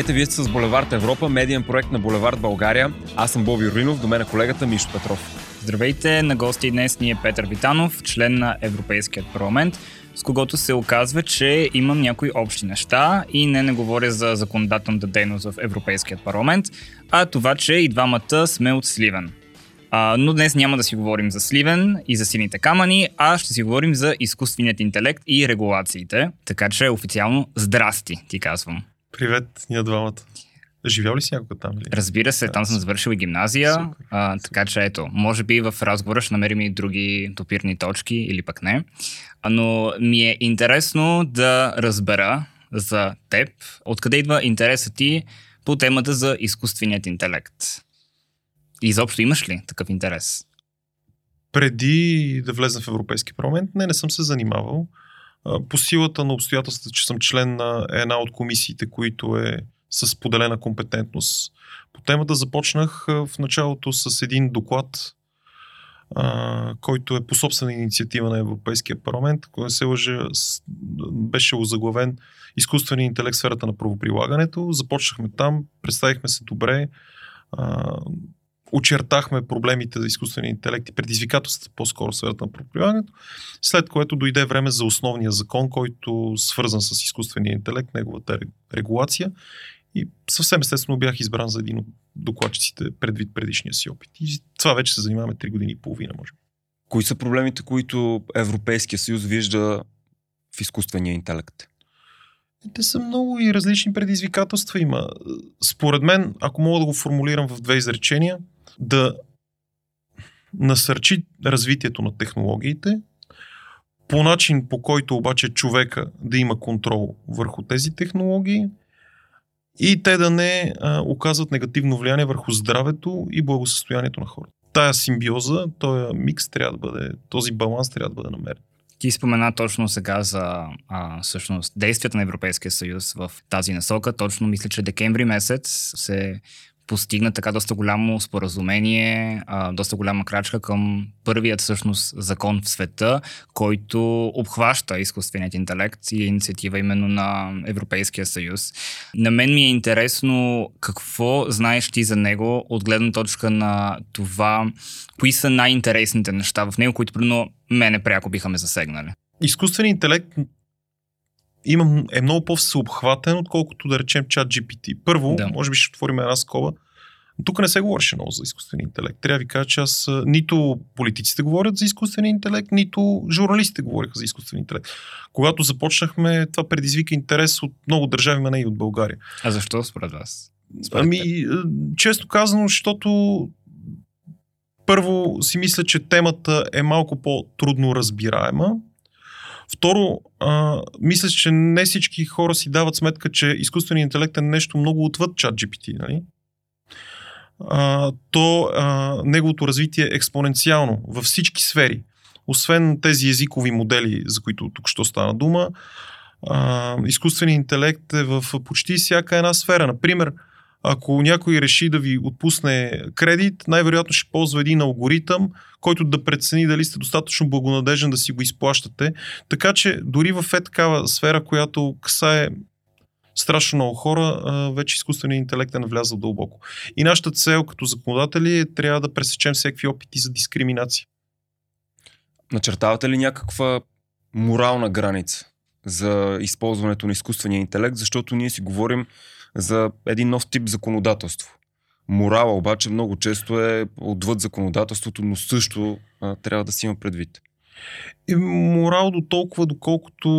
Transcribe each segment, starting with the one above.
Здравейте, вие сте с Булевард Европа, медиен проект на Булевард България. Аз съм Боби Руинов, до мен е колегата Мишо Петров. Здравейте, на гости днес ни е Петър Витанов, член на Европейският парламент, с когото се оказва, че имам някои общи неща и не не говоря за законодателната дейност в Европейският парламент, а това, че и двамата сме от Сливен. А, но днес няма да си говорим за Сливен и за сините камъни, а ще си говорим за изкуственият интелект и регулациите. Така че официално здрасти, ти казвам. Привет, ние двамата. Живял ли си някога там? Ли? Разбира се, там съм завършил и гимназия, супер, а, така че ето, може би в разговора ще намерим и други допирни точки или пък не. Но ми е интересно да разбера за теб, откъде идва интересът ти по темата за изкуственият интелект. И изобщо имаш ли такъв интерес? Преди да влезна в Европейски парламент, не, не съм се занимавал. По силата на обстоятелствата, че съм член на една от комисиите, които е с поделена компетентност. По темата започнах в началото с един доклад, а, който е по собствена инициатива на Европейския парламент, който се лъжа, беше озаглавен изкуствения интелект в сферата на правоприлагането. Започнахме там, представихме се добре, а, очертахме проблемите за изкуствения интелект и предизвикателствата по-скоро сферата на правоприлагането, след което дойде време за основния закон, който свързан с изкуствения интелект, неговата регулация и съвсем естествено бях избран за един от докладчиците предвид предишния си опит. И това вече се занимаваме 3 години и половина, може би. Кои са проблемите, които Европейския съюз вижда в изкуствения интелект? Те са много и различни предизвикателства има. Според мен, ако мога да го формулирам в две изречения, да насърчи развитието на технологиите, по начин по който обаче човека да има контрол върху тези технологии и те да не а, оказват негативно влияние върху здравето и благосъстоянието на хората. Тая симбиоза, този микс трябва да бъде, този баланс трябва да бъде намерен. Ти спомена точно сега за а, всъщност действията на Европейския съюз в тази насока. Точно мисля, че декември месец се постигна така доста голямо споразумение, а, доста голяма крачка към първият всъщност закон в света, който обхваща изкуственият интелект и инициатива именно на Европейския съюз. На мен ми е интересно какво знаеш ти за него от гледна точка на това, кои са най-интересните неща в него, които примерно мене пряко биха ме засегнали. Изкуственият интелект има, е много по-всеобхватен, отколкото да речем чат GPT. Първо, да. може би ще отворим една скоба. Тук не се говореше много за изкуствен интелект. Трябва да ви кажа, че аз нито политиците говорят за изкуствен интелект, нито журналистите говориха за изкуствен интелект. Когато започнахме, това предизвика интерес от много държави, но не и от България. А защо според вас? Според ами, често казано, защото първо си мисля, че темата е малко по-трудно разбираема Второ, а, мисля, че не всички хора си дават сметка, че изкуственият интелект е нещо много отвъд чат GPT. Нали? А, то а, неговото развитие е експоненциално във всички сфери. Освен тези езикови модели, за които тук ще стана дума, а, изкуственият интелект е в почти всяка една сфера. Например, ако някой реши да ви отпусне кредит, най-вероятно ще ползва един алгоритъм, който да прецени дали сте достатъчно благонадежен да си го изплащате. Така че дори в е такава сфера, която касае страшно много хора, вече изкуственият интелект е навлязъл дълбоко. И нашата цел като законодатели е трябва да пресечем всеки опити за дискриминация. Начертавате ли някаква морална граница за използването на изкуствения интелект, защото ние си говорим за един нов тип законодателство. Морала обаче много често е отвъд законодателството, но също а, трябва да си има предвид. И морал до толкова, доколкото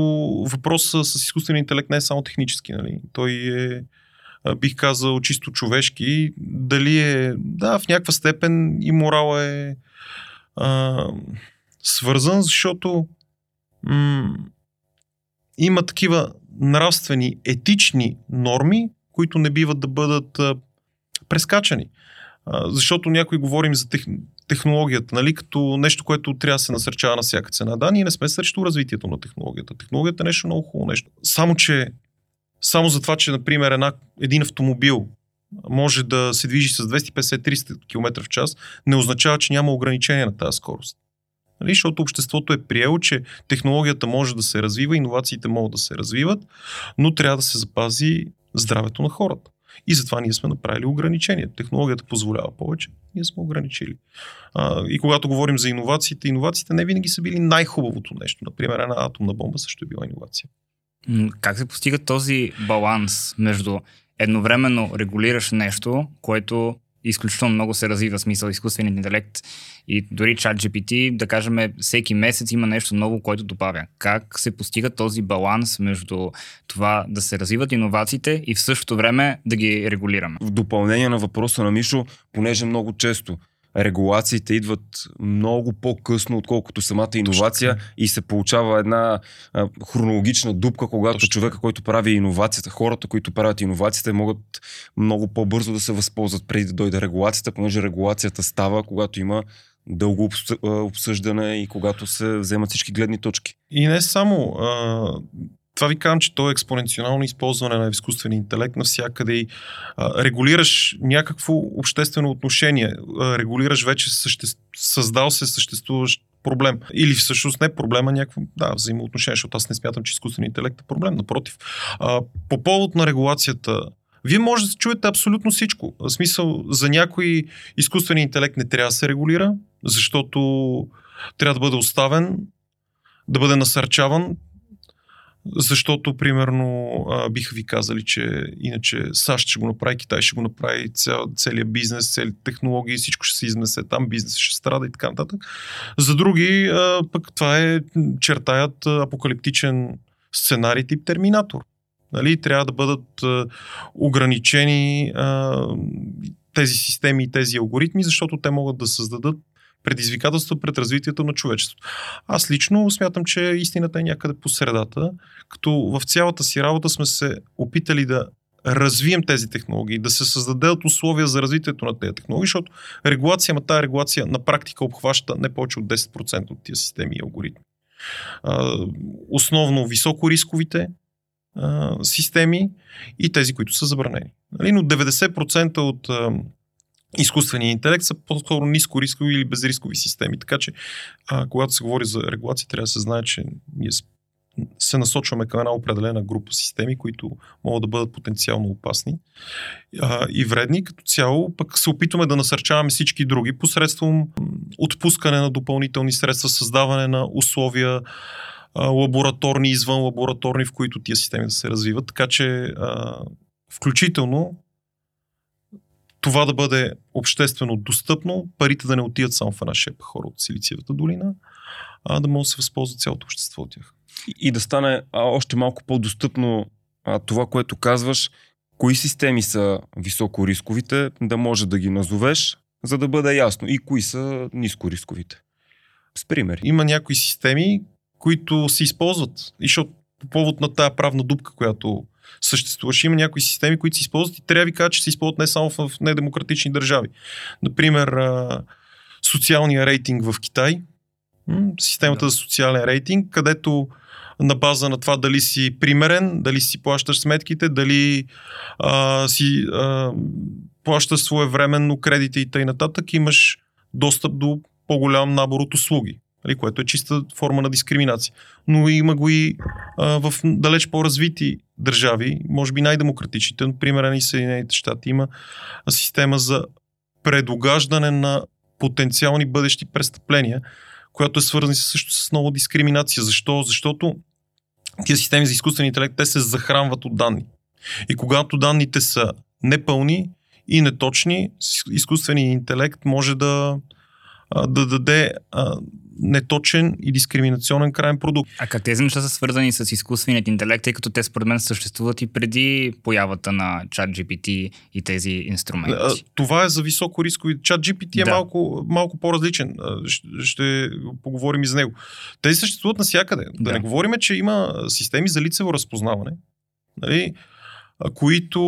въпросът с изкуствения интелект не е само технически. Нали? Той е, бих казал, чисто човешки. Дали е, да, в някаква степен и морал е а, свързан, защото м- има такива нравствени, етични норми, които не биват да бъдат прескачани. Защото някои говорим за тех, технологията, нали, като нещо, което трябва да се насърчава на всяка цена. Да, ние не сме срещу развитието на технологията. Технологията е нещо много хубаво нещо. Само, че само за това, че, например, една, един автомобил може да се движи с 250-300 км в час, не означава, че няма ограничение на тази скорост. Нали? Защото обществото е приело, че технологията може да се развива, иновациите могат да се развиват, но трябва да се запази здравето на хората. И затова ние сме направили ограничения. Технологията позволява повече, ние сме ограничили. А, и когато говорим за иновациите, иновациите не винаги са били най-хубавото нещо. Например, една атомна бомба също е била иновация. Как се постига този баланс между едновременно регулираш нещо, което изключително много се развива смисъл изкуственият интелект и дори чат GPT, да кажем, всеки месец има нещо ново, което добавя. Как се постига този баланс между това да се развиват иновациите и в същото време да ги регулираме? В допълнение на въпроса на Мишо, понеже много често регулациите идват много по-късно, отколкото самата иновация и се получава една а, хронологична дупка, когато Точно. човека, който прави иновацията, хората, които правят иновацията, могат много по-бързо да се възползват преди да дойде регулацията, понеже регулацията става, когато има дълго обсъждане и когато се вземат всички гледни точки. И не само. А, това ви казвам, че то е експоненциално използване на изкуствен интелект навсякъде и а, регулираш някакво обществено отношение, а, регулираш вече съществ... създал се съществуващ проблем. Или всъщност не проблема, някакво да, взаимоотношение, защото аз не смятам, че изкуственият интелект е проблем. Напротив, а, по повод на регулацията, вие може да чуете абсолютно всичко. В смисъл, за някой изкуственият интелект не трябва да се регулира, защото трябва да бъде оставен, да бъде насърчаван, защото, примерно, биха ви казали, че иначе САЩ ще го направи, Китай ще го направи, цял, целият бизнес, цели технологии, всичко ще се изнесе там, бизнес ще страда и така нататък. За други, пък това е, чертаят апокалиптичен сценарий тип Терминатор. Нали? Трябва да бъдат ограничени тези системи и тези алгоритми, защото те могат да създадат предизвикателства пред развитието на човечеството. Аз лично смятам, че истината е някъде по средата, като в цялата си работа сме се опитали да развием тези технологии, да се създадат условия за развитието на тези технологии, защото регулация, ма тази регулация на практика обхваща не повече от 10% от тези системи и алгоритми. основно високорисковите системи и тези, които са забранени. Нали? Но 90% от изкуствения интелект са по-скоро ниско рискови или безрискови системи. Така че, а, когато се говори за регулация, трябва да се знае, че ние се насочваме към една определена група системи, които могат да бъдат потенциално опасни а, и вредни. Като цяло, пък се опитваме да насърчаваме всички други посредством отпускане на допълнителни средства, създаване на условия, а, лабораторни, извън лабораторни, в които тия системи да се развиват. Така че, а, включително, това да бъде обществено достъпно, парите да не отидат само в една шепа хора от Силициевата долина, а да може да се възползва цялото общество от тях. И, и да стане а, още малко по-достъпно а, това, което казваш, кои системи са високорисковите, да може да ги назовеш, за да бъде ясно и кои са нискорисковите. С примери. Има някои системи, които се използват. И защото по повод на тази правна дупка, която съществуваше. Има някои системи, които се използват и трябва да ви кажа, че се използват не само в недемократични държави. Например, социалния рейтинг в Китай, системата да. за социален рейтинг, където на база на това дали си примерен, дали си плащаш сметките, дали а, си а, плащаш своевременно кредити и т.н. имаш достъп до по-голям набор от услуги нали, което е чиста форма на дискриминация. Но има го и а, в далеч по-развити държави, може би най-демократичните, например на Съединените щати има система за предогаждане на потенциални бъдещи престъпления, която е свързана също с много дискриминация. Защо? Защото тия системи за изкуствен интелект, те се захранват от данни. И когато данните са непълни и неточни, изкуственият интелект може да, да даде неточен и дискриминационен крайен продукт. А как тези неща са свързани с изкуственият интелект, тъй като те според мен съществуват и преди появата на чат GPT и тези инструменти? Това е за високо рискови. Чат GPT е да. малко, малко по-различен. Ще поговорим и за него. Тези съществуват навсякъде. Да, да не говорим, че има системи за лицево разпознаване, нали, които,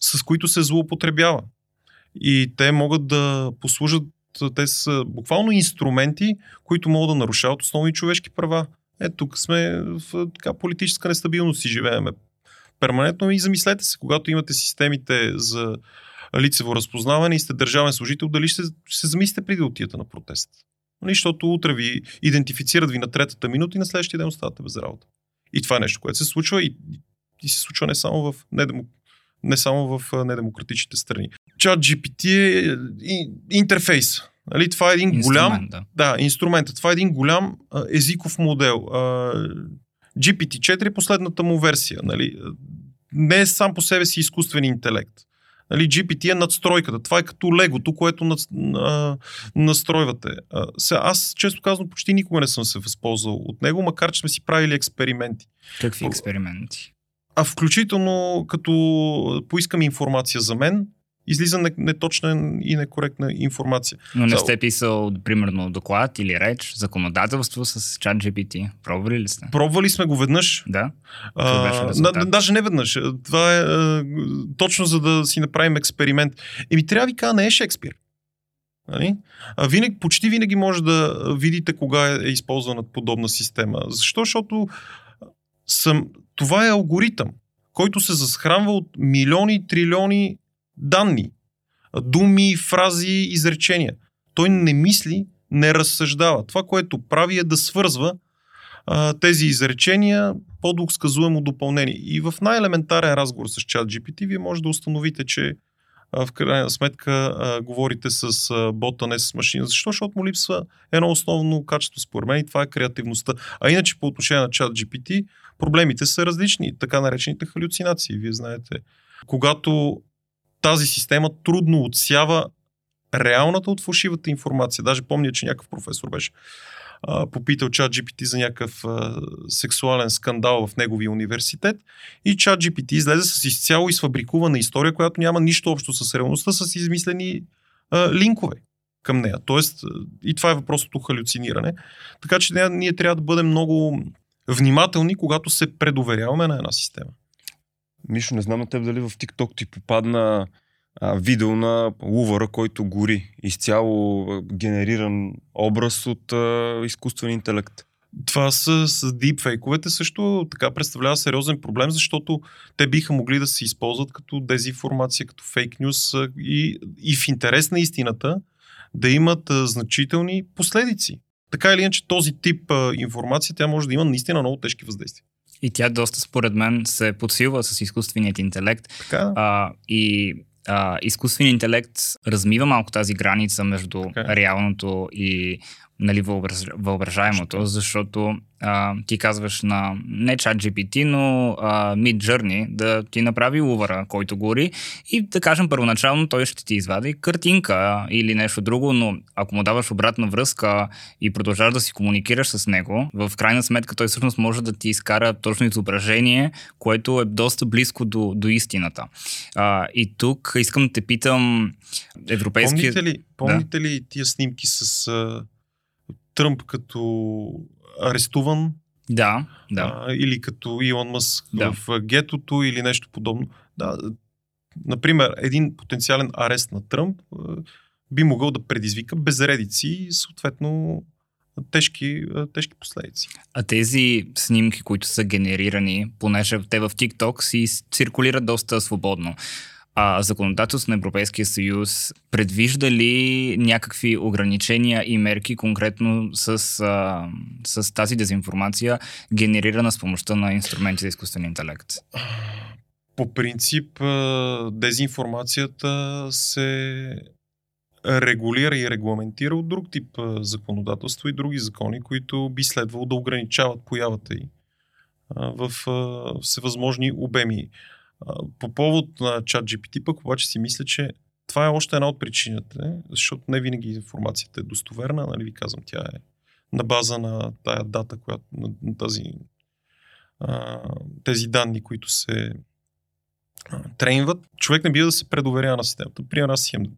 с които се злоупотребява. И те могат да послужат те са буквално инструменти, които могат да нарушават основни човешки права. Е, тук сме в така политическа нестабилност и живееме перманентно и замислете се, когато имате системите за лицево разпознаване и сте държавен служител, дали ще, се замислите преди да отидете на протест. Нали, защото утре ви идентифицират ви на третата минута и на следващия ден оставате без работа. И това е нещо, което се случва и и се случва не само в, недемо, не само в недемократичните страни. Чат GPT е интерфейс. Нали? Това е един Инструмент, голям да. да, инструмента. Това е един голям езиков модел. А, GPT-4 е последната му версия. Нали? Не е сам по себе си изкуствен интелект. Нали, GPT е надстройката. Това е като легото, което над, а, настройвате. А, сега, аз, често казвам, почти никога не съм се възползвал от него, макар че сме си правили експерименти. Какви експерименти? А включително като поискам информация за мен, излиза не- неточна и некоректна информация. Но не сте писал, примерно, доклад или реч, законодателство с чат GPT. Пробвали ли сте? Пробвали сме го веднъж, Да. А, на, даже не веднъж. Това е а, точно за да си направим експеримент. Еми, трябва да ви кажа, не е Шекспир. Нали? А винаги, почти винаги може да видите кога е, е използвана подобна система. Защо? Защото съм, това е алгоритъм, който се захранва от милиони, трилиони данни. Думи, фрази, изречения. Той не мисли, не разсъждава. Това, което прави е да свързва а, тези изречения по-досказуемо допълнение. И в най-елементарен разговор с чат GPT вие може да установите, че в крайна сметка а, говорите с а, бота, не с машина. Защо? Защото му липсва едно основно качество според мен и това е креативността. А иначе по отношение на чат GPT проблемите са различни, така наречените халюцинации. Вие знаете, когато тази система трудно отсява реалната от фалшивата информация. Даже помня, че някакъв професор беше а, попитал чат GPT за някакъв а, сексуален скандал в неговия университет и чат GPT излезе с изцяло изфабрикувана история, която няма нищо общо с реалността, с измислени а, линкове към нея. Тоест, и това е въпросното халюциниране. Така че ние трябва да бъдем много внимателни, когато се предоверяваме на една система. Мишо, не знам на теб дали в TikTok ти попадна а, видео на лувара, който гори. Изцяло генериран образ от а, изкуствен интелект. Това с, с дипфейковете също така представлява сериозен проблем, защото те биха могли да се използват като дезинформация, като фейк нюс и, и в интерес на истината да имат а, значителни последици. Така или иначе този тип а, информация, тя може да има наистина много тежки въздействия. И тя доста, според мен, се подсилва с изкуственият интелект. Така, А, и а, изкуственият интелект размива малко тази граница между Така е. реалното и нали, въображ, въображаемото, защото а, ти казваш на не чат GPT, но а, Mid Journey да ти направи увара, който гори и да кажем първоначално той ще ти извади картинка или нещо друго, но ако му даваш обратна връзка и продължаваш да си комуникираш с него, в крайна сметка той всъщност може да ти изкара точно изображение, което е доста близко до, до истината. А, и тук искам да те питам европейския... помните ли, помните ли тия снимки с Тръмп като арестуван Да, да. а, или като Илон Мъск Да. в гетото или нещо подобно. Да, например, един потенциален арест на Тръмп би могъл да предизвика безредици и съответно тежки, тежки последици. А тези снимки, които са генерирани, понеже те в TikTok си циркулират доста свободно, а законодателството на Европейския съюз предвижда ли някакви ограничения и мерки конкретно с, а, с тази дезинформация, генерирана с помощта на инструменти за изкуствен интелект? По принцип, дезинформацията се регулира и регламентира от друг тип законодателство и други закони, които би следвало да ограничават появата й в всевъзможни обеми. По повод на чат GPT пък обаче си мисля, че това е още една от причините, защото не винаги информацията е достоверна, нали ви казвам, тя е на база на тая дата, която, на, тази, а, тези данни, които се а, тренват. Човек не бива да се предоверява на системата. Примерно аз имам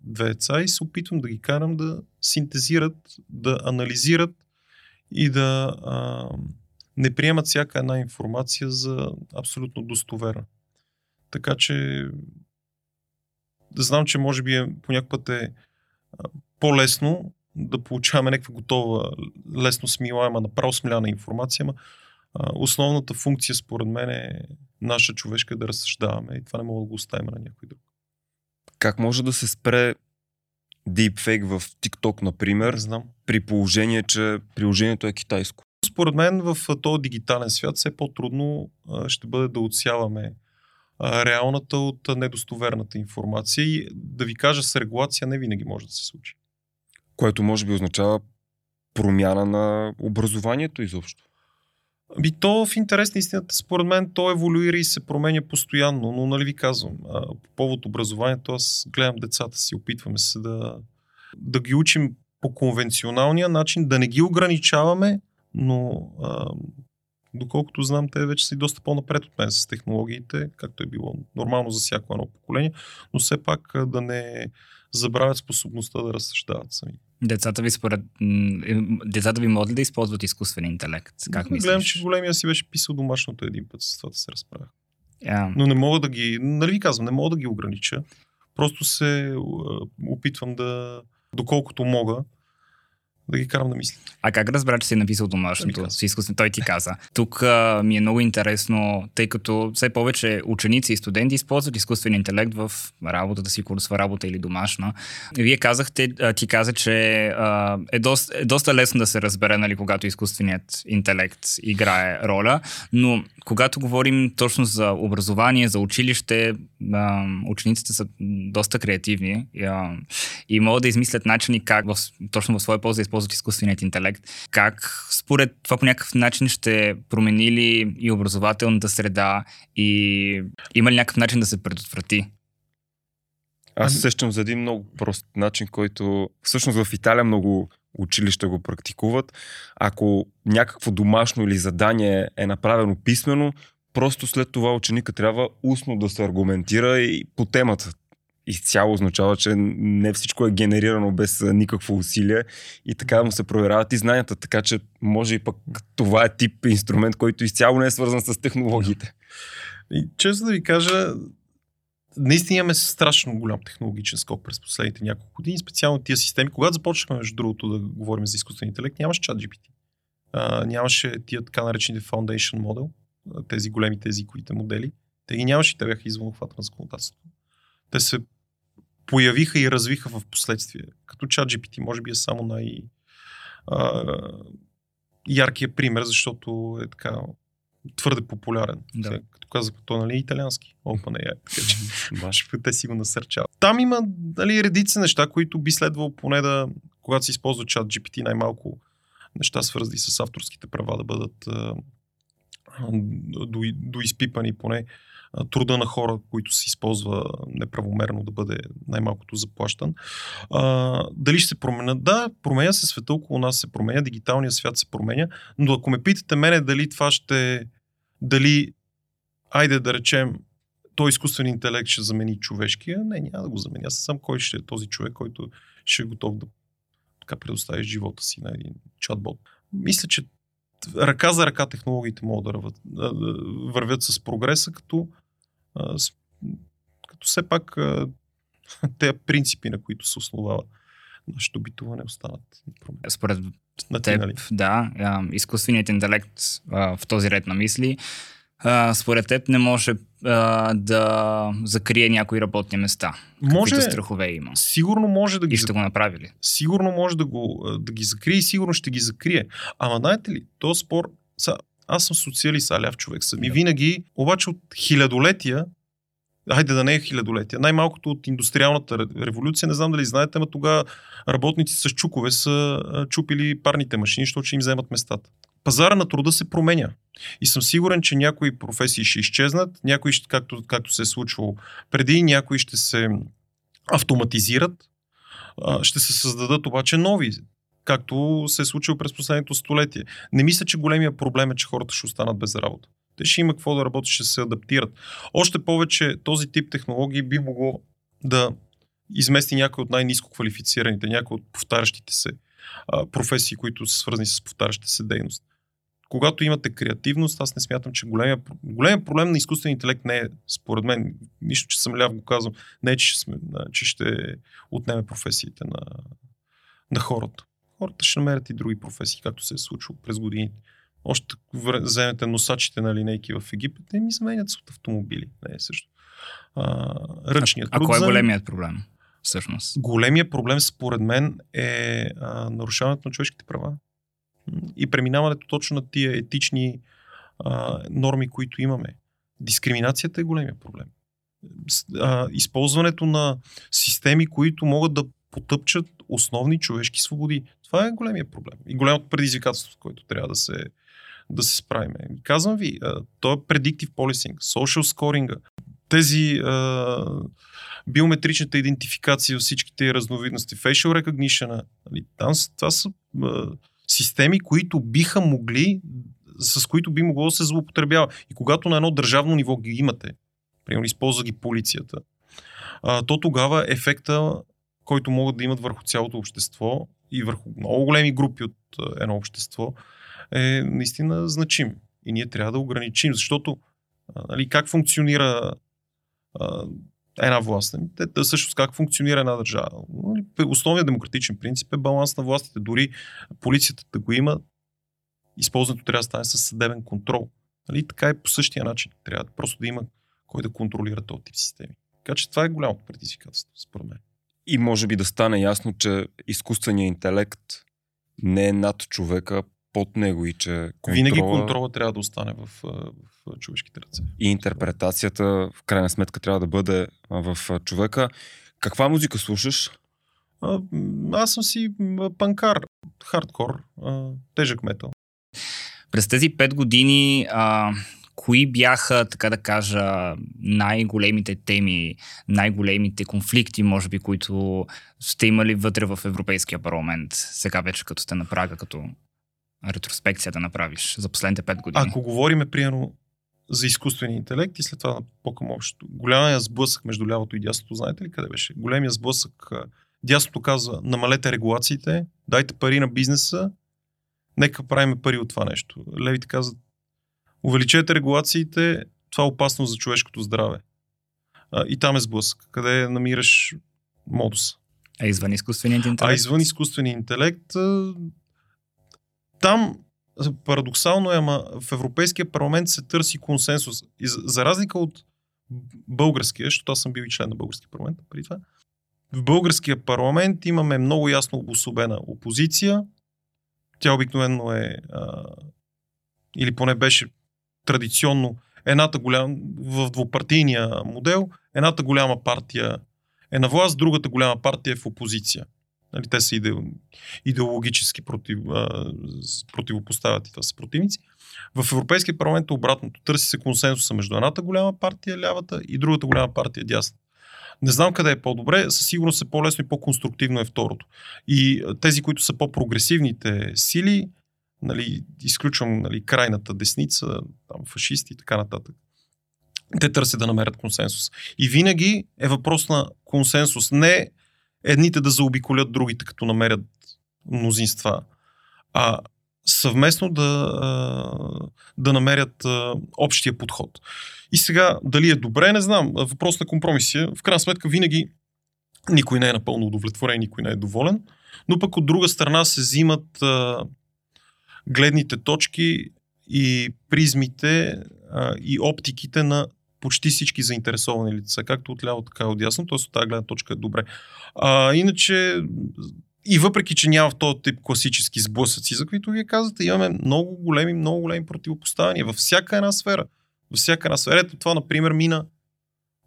две деца и се опитвам да ги карам да синтезират, да анализират и да а, не приемат всяка една информация за абсолютно достоверна. Така че знам, че може би е, по път е а, по-лесно да получаваме някаква готова, лесно смилаема, направо смиляна информация, но основната функция според мен е наша човешка да разсъждаваме и това не мога да го оставим на някой друг. Как може да се спре deepfake в TikTok, например, Не знам. при положение, че приложението е китайско? Според мен в този дигитален свят все по-трудно ще бъде да отсяваме реалната от недостоверната информация и да ви кажа с регулация не винаги може да се случи. Което може би означава промяна на образованието изобщо. Би то в интерес на истината, според мен, то еволюира и се променя постоянно, но нали ви казвам, по повод образованието, аз гледам децата си, опитваме се да, да ги учим по конвенционалния начин, да не ги ограничаваме, но а, доколкото знам, те вече са и доста по-напред от мен с технологиите, както е било нормално за всяко едно поколение, но все пак да не забравят способността да разсъждават сами. Децата ви според... Децата ви могат ли да използват изкуствен интелект? Как да, мислиш? Гледам, че големия си беше писал домашното един път, с това да се разправя. Yeah. Но не мога да ги... Нали ви казвам, не мога да ги огранича. Просто се опитвам да, доколкото мога, да ги карам да мислят. А как разбра, че си написал домашното с изкуствен? Той ти каза. Тук а, ми е много интересно, тъй като все повече ученици и студенти използват изкуствен интелект в работата си, курсова работа или домашна. Вие казахте, а, ти каза, че а, е, доста, е доста лесно да се разбере, нали, когато изкуственият интелект играе роля, но когато говорим точно за образование, за училище, а, учениците са доста креативни а, и могат да измислят начини как в, точно в своя полза да използват изкуственият интелект. Как според това по някакъв начин ще промени ли и образователната среда и има ли някакъв начин да се предотврати? Аз се сещам за един много прост начин, който всъщност в Италия много училища го практикуват. Ако някакво домашно или задание е направено писмено, просто след това ученика трябва устно да се аргументира и по темата. Изцяло означава, че не всичко е генерирано без никакво усилие и така му се проверяват и знанията, така че може и пък това е тип инструмент, който изцяло не е свързан с технологиите. И често да ви кажа, наистина имаме страшно голям технологичен скок през последните няколко години, специално тия системи. Когато започнахме, между другото, да говорим за изкуствен интелект, нямаше чат GPT. Нямаше тия така наречените foundation model, тези големите езиковите модели. Те ги нямаше те бяха извън обхвата на законодателството. Те се появиха и развиха в последствие. Като чат GPT, може би е само най- а, яркият пример, защото е така твърде популярен. Да. Сега, като казах, той нали, е италиански. OpenAI, така че те си го насърчават. Там има нали, редици неща, които би следвало поне да, когато се използва чат GPT, най-малко неща свързани с авторските права да бъдат а, до, доизпипани поне труда на хора, които се използва неправомерно да бъде най-малкото заплащан. А, дали ще се променят? Да, променя се света около нас, се променя, дигиталният свят се променя, но ако ме питате мене дали това ще, дали, айде да речем, той изкуствен интелект ще замени човешкия, не, няма да го замени. Аз съм кой ще е този човек, който ще е готов да така предостави живота си на един чатбот. Мисля, че ръка за ръка технологиите могат да вървят с прогреса, като, като все пак тези принципи, на които се основава нашето битуване, останат. Според теб, нали? да, изкуственият интелект в този ред на мисли, според теб не може да закрие някои работни места. Може. страхове има. Сигурно може да ги. И ще го направи ли? Сигурно може да, го, да ги закрие и сигурно ще ги закрие. Ама знаете ли, то спор. Са, аз съм социалист, а ляв човек съм. И винаги, обаче от хилядолетия, хайде да не е хилядолетия, най-малкото от индустриалната революция, не знам дали знаете, но тогава работници с чукове са чупили парните машини, защото ще им вземат местата. Пазара на труда се променя. И съм сигурен, че някои професии ще изчезнат, някои, както, както се е случвало преди, някои ще се автоматизират, ще се създадат обаче нови, както се е случило през последното столетие. Не мисля, че големия проблем е, че хората ще останат без работа. Те ще има какво да работят, ще се адаптират. Още повече този тип технологии би могло да измести някои от най-низко квалифицираните, някои от повтарящите се а, професии, които са свързани с повтарящите се дейност когато имате креативност, аз не смятам, че големия, големия проблем на изкуствен интелект не е, според мен, нищо, че съм ляв го казвам, не е, че, сме, че ще отнеме професиите на, на хората. Хората ще намерят и други професии, както се е случило през годините. Още вземете носачите на линейки в Египет, те ми заменят с от автомобили. Не е също. А, ръчният а, а кой е големият проблем? Всъщност. Големият проблем, според мен, е а, нарушаването на човешките права И преминаването точно на тия етични а, норми, които имаме. Дискриминацията е големия проблем. А, използването на системи, които могат да потъпчат основни човешки свободи. Това е големия проблем и голямото предизвикателство, което трябва да се, да се справиме. Казвам ви, то е predictive policing, social scoring, тези а, биометричната идентификация, всичките разновидности, facial recognition, нали, там, това са а, системи, които биха могли, с които би могло да се злоупотребява. И когато на едно държавно ниво ги имате, примерно използва ги полицията, то тогава ефекта, който могат да имат върху цялото общество и върху много големи групи от а, едно общество, е наистина значим. И ние трябва да ограничим, защото нали, как функционира а, една власт. Нали? Те, да също как функционира една държава. Нали, основният демократичен принцип е баланс на властите. Дори полицията да го има, използването трябва да стане с съдебен контрол. Нали? Така е по същия начин. Трябва просто да има кой да контролира този тип системи. Така че това е голямото предизвикателство, според мен. И може би да стане ясно, че изкуственият интелект не е над човека, под него и че контрола... Винаги контрола трябва да остане в, в човешките ръце. И интерпретацията в крайна сметка трябва да бъде в човека. Каква музика слушаш? А, аз съм си панкар, хардкор, а, тежък метал. През тези пет години а, кои бяха, така да кажа, най-големите теми, най-големите конфликти, може би, които сте имали вътре в Европейския парламент, сега вече като сте на прага, като ретроспекция да направиш за последните 5 години? Ако говориме, примерно, за изкуствения интелект и след това по-към общото. Голямия сблъсък между лявото и дясното, знаете ли къде беше? Големия сблъсък. Дясното казва, намалете регулациите, дайте пари на бизнеса, нека правиме пари от това нещо. Левите казват, увеличете регулациите, това е опасно за човешкото здраве. И там е сблъсък, къде намираш модуса. А извън изкуствения интелект? А извън изкуствения интелект там парадоксално е, ама в Европейския парламент се търси консенсус. И за, за разлика от българския, защото аз съм бил и член на българския парламент преди това, в българския парламент имаме много ясно обособена опозиция. Тя обикновено е, а, или поне беше традиционно, едната голяма, в двупартийния модел, едната голяма партия е на власт, другата голяма партия е в опозиция. Нали, те са идеологически против, противопоставят и това са противници. В Европейския парламент е обратното. Търси се консенсуса между едната голяма партия, лявата, и другата голяма партия, дясна. Не знам къде е по-добре, със сигурност е по-лесно и по-конструктивно е второто. И тези, които са по-прогресивните сили, нали, изключвам нали, крайната десница, там, фашисти и така нататък, те търсят да намерят консенсус. И винаги е въпрос на консенсус. Не едните да заобиколят другите, като намерят мнозинства, а съвместно да, да намерят общия подход. И сега, дали е добре, не знам. Въпрос на компромисия. В крайна сметка, винаги никой не е напълно удовлетворен, никой не е доволен. Но пък от друга страна се взимат гледните точки и призмите а, и оптиките на почти всички заинтересовани лица, както от ляво, така и от дясно, т.е. от тази гледна точка е добре. А, иначе, и въпреки, че няма в този тип класически сблъсъци, за които вие казвате, имаме много големи, много големи противопоставяния във всяка една сфера. Във всяка една сфера. Ето това, например, мина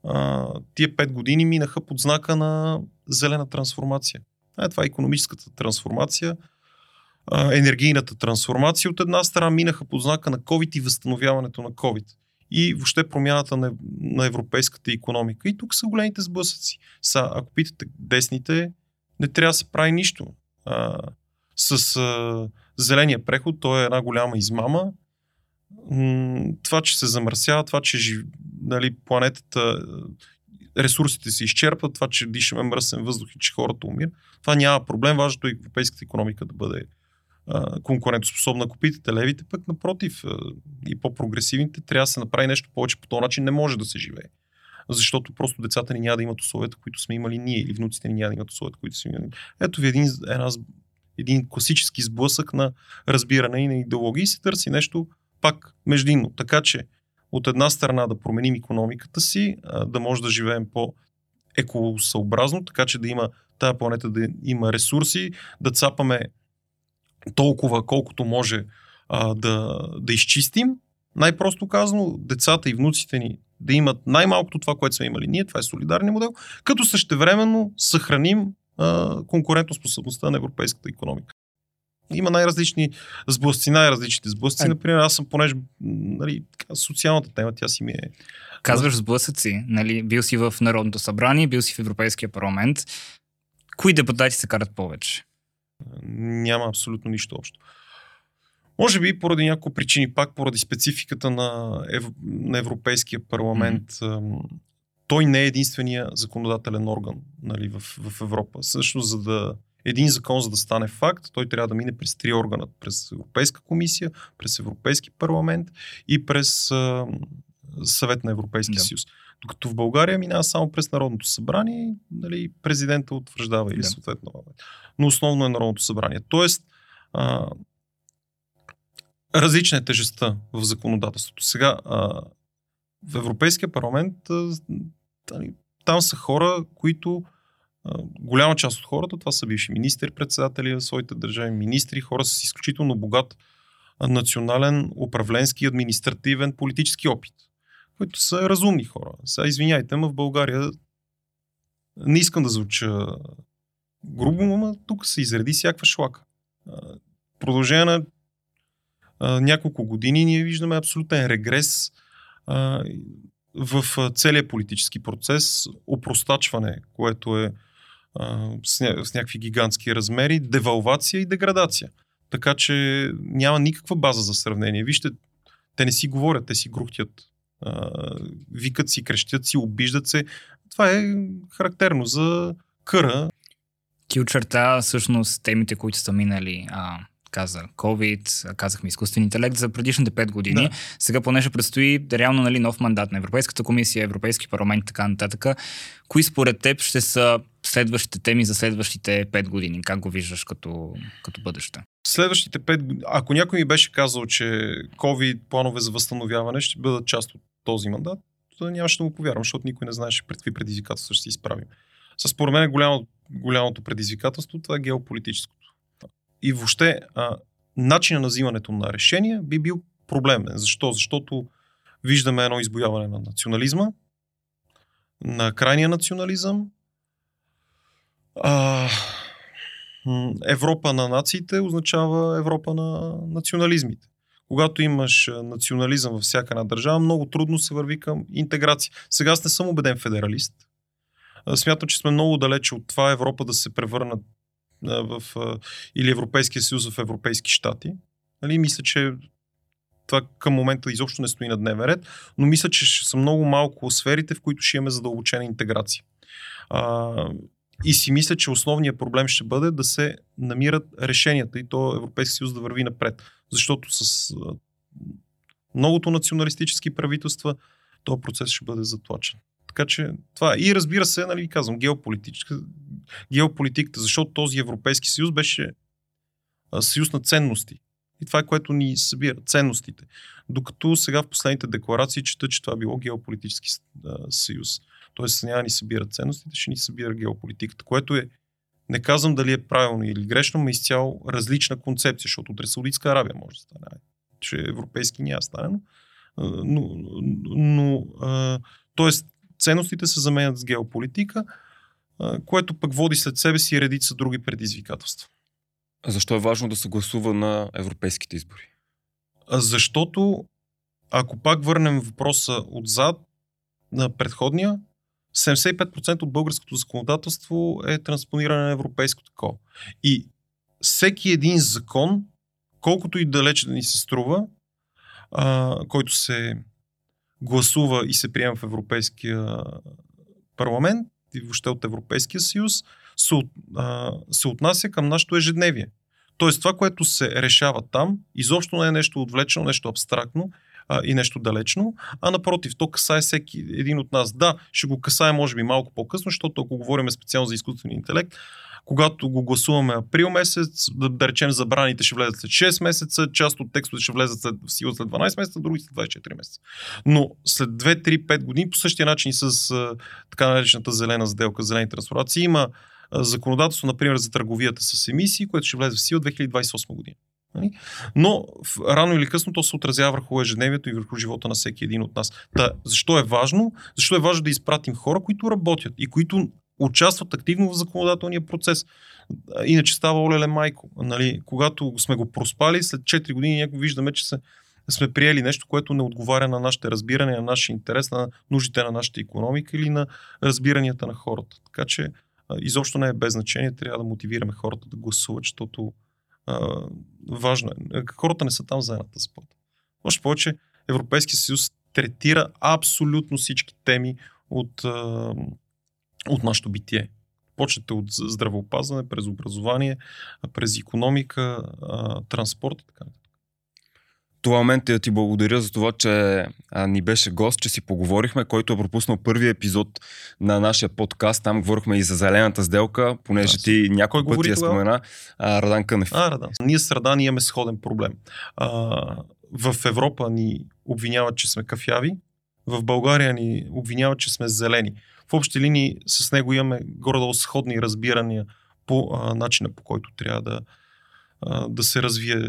а, тия пет години минаха под знака на зелена трансформация. А, това е економическата трансформация, енергийната трансформация от една страна минаха под знака на COVID и възстановяването на COVID и въобще промяната на, на европейската економика. И тук са големите сблъсъци. Са, ако питате десните, не трябва да се прави нищо. А, с а, зеления преход, той е една голяма измама. Това, че се замърсява, това, че жив, нали, планетата, ресурсите се изчерпват, това, че дишаме мръсен въздух и че хората умират, това няма проблем. Важното е европейската економика да бъде конкурентоспособна. Ако питате левите, пък напротив и по-прогресивните, трябва да се направи нещо повече по този начин. Не може да се живее. Защото просто децата ни няма да имат условията, които сме имали ние, или внуците ни няма да имат условията, които сме имали. Ето ви един, една, един класически сблъсък на разбиране и на идеология и се търси нещо пак междинно. Така че от една страна да променим економиката си, да може да живеем по екосъобразно, така че да има тази планета да има ресурси, да цапаме толкова, колкото може а, да, да изчистим. Най-просто казано, децата и внуците ни да имат най-малкото това, което сме имали ние, това е солидарния модел, като същевременно съхраним а, конкурентоспособността на европейската економика. Има най-различни сблъсци, най-различните сблъсци. Например, аз съм, понеже нали, социалната тема, тя си ми е... Казваш сблъсъци, нали? Бил си в Народното събрание, бил си в Европейския парламент. Кои депутати се карат повече? Няма абсолютно нищо общо. Може би поради няколко причини, пак поради спецификата на, ев... на Европейския парламент. Mm-hmm. Той не е единствения законодателен орган нали, в, в Европа. Също за да един закон, за да стане факт, той трябва да мине през три органа. През Европейска комисия, през Европейски парламент и през а, Съвет на Европейския да. съюз. Докато в България минава само през Народното събрание, нали, президента утвърждава или да. съответно. Но основно е Народното събрание. Тоест, а, различна е тежестта в законодателството. Сега, а, в Европейския парламент а, нали, там са хора, които голяма част от хората, това са бивши министри-председатели в своите държави, министри, хора с изключително богат национален, управленски, административен, политически опит, които са разумни хора. Сега извиняйте, но в България не искам да звуча грубо, но тук се изреди всякаква шлака. Продължение на няколко години ние виждаме абсолютен регрес в целия политически процес, опростачване, което е с някакви гигантски размери, девалвация и деградация. Така че няма никаква база за сравнение. Вижте, те не си говорят, те си грухтят. А, викат си, крещят си, обиждат се. Това е характерно за къра. Ти очерта всъщност темите, които са минали а, каза COVID, казахме изкуствен интелект за предишните 5 години. Да. Сега понеже предстои реално нали, нов мандат на Европейската комисия, Европейски парламент и така нататък. Кои според теб ще са следващите теми за следващите 5 години? Как го виждаш като, като бъдеще? Следващите 5 години, ако някой ми беше казал, че COVID, планове за възстановяване ще бъдат част от този мандат, то нямаше да му повярвам, защото никой не знаеше пред какви предизвикателства ще се изправим. Според мен голямо, голямото предизвикателство това е геополитическото. И въобще а, начина на взимането на решения би бил проблемен. Защо? Защото виждаме едно избояване на национализма, на крайния национализъм. А, Европа на нациите означава Европа на национализмите. Когато имаш национализъм във всяка една държава, много трудно се върви към интеграция. Сега аз не съм убеден федералист. Смятам, че сме много далече от това Европа да се превърнат в, или Европейския съюз в Европейски щати. Нали, мисля, че това към момента изобщо не стои на дневен ред, но мисля, че ще са много малко сферите, в които ще имаме задълбочена интеграция. А, и си мисля, че основният проблем ще бъде да се намират решенията и то Европейски съюз да върви напред. Защото с многото националистически правителства този процес ще бъде затлачен. Така че това. И разбира се, нали, казвам, геополитика, геополитиката, защото този Европейски съюз беше съюз на ценности. И това е което ни събира, ценностите. Докато сега в последните декларации чета, че това било геополитически съюз. Тоест няма ни събира ценностите, ще ни събира геополитиката, което е, не казвам дали е правилно или грешно, но изцяло различна концепция, защото от Саудитска Арабия може да стане. Че европейски няма стане, но, но, но а, тоест ценностите се заменят с геополитика, което пък води след себе си редица други предизвикателства. А защо е важно да се гласува на европейските избори? Защото, ако пак върнем въпроса отзад на предходния, 75% от българското законодателство е транспониране на европейско такова. И всеки един закон, колкото и далече да ни се струва, а, който се гласува и се приема в Европейския парламент и въобще от Европейския съюз, се, а, се отнася към нашето ежедневие. Тоест това, което се решава там, изобщо не е нещо отвлечено, нещо абстрактно а, и нещо далечно, а напротив, то касае всеки един от нас. Да, ще го касае може би малко по-късно, защото ако говорим специално за изкуствения интелект, когато го гласуваме април месец, да, да речем забраните ще влезат след 6 месеца, част от текстовете ще влезат след, в сила след 12 месеца, други след 24 месеца. Но след 2, 3, 5 години по същия начин с а, така наречената зелена сделка, зелени трансформации, има законодателство, например, за търговията с емисии, което ще влезе в сила 2028 година. Нали? Но рано или късно то се отразява върху ежедневието и върху живота на всеки един от нас. Та, защо е важно? Защо е важно да изпратим хора, които работят и които участват активно в законодателния процес. Иначе става олеле майко. Нали? Когато сме го проспали, след 4 години някакво виждаме, че се, сме приели нещо, което не отговаря на нашите разбирания, на нашия интерес, на нуждите на нашата економика или на разбиранията на хората. Така че изобщо не е без значение, трябва да мотивираме хората да гласуват, защото важно е. Хората не са там за едната спорта. Още повече Европейския съюз третира абсолютно всички теми от, от нашето битие. Почнете от здравеопазване, през образование, през економика, транспорт и така това момент е да ти благодаря за това, че а, ни беше гост, че си поговорихме, който е пропуснал първия епизод на нашия подкаст. Там говорихме и за зелената сделка, понеже ти някой път я спомена. А, Радан Кънев. А, Радан. Ние с Радан имаме сходен проблем. А, в Европа ни обвиняват, че сме кафяви, в България ни обвиняват, че сме зелени. В общи линии с него имаме горе-долу сходни разбирания по а, начина по който трябва да, а, да се развие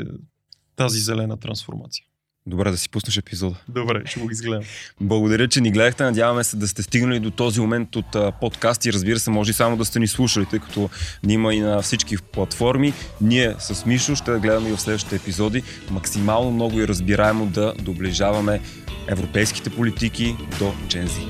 тази зелена трансформация. Добре да си пуснеш епизода. Добре, ще го изгледам. Благодаря, че ни гледахте. Надяваме се да сте стигнали до този момент от а, подкаст и разбира се, може и само да сте ни слушали, тъй като ни има и на всички платформи. Ние с Мишо ще гледаме и в следващите епизоди максимално много и разбираемо да доближаваме европейските политики до Джензи.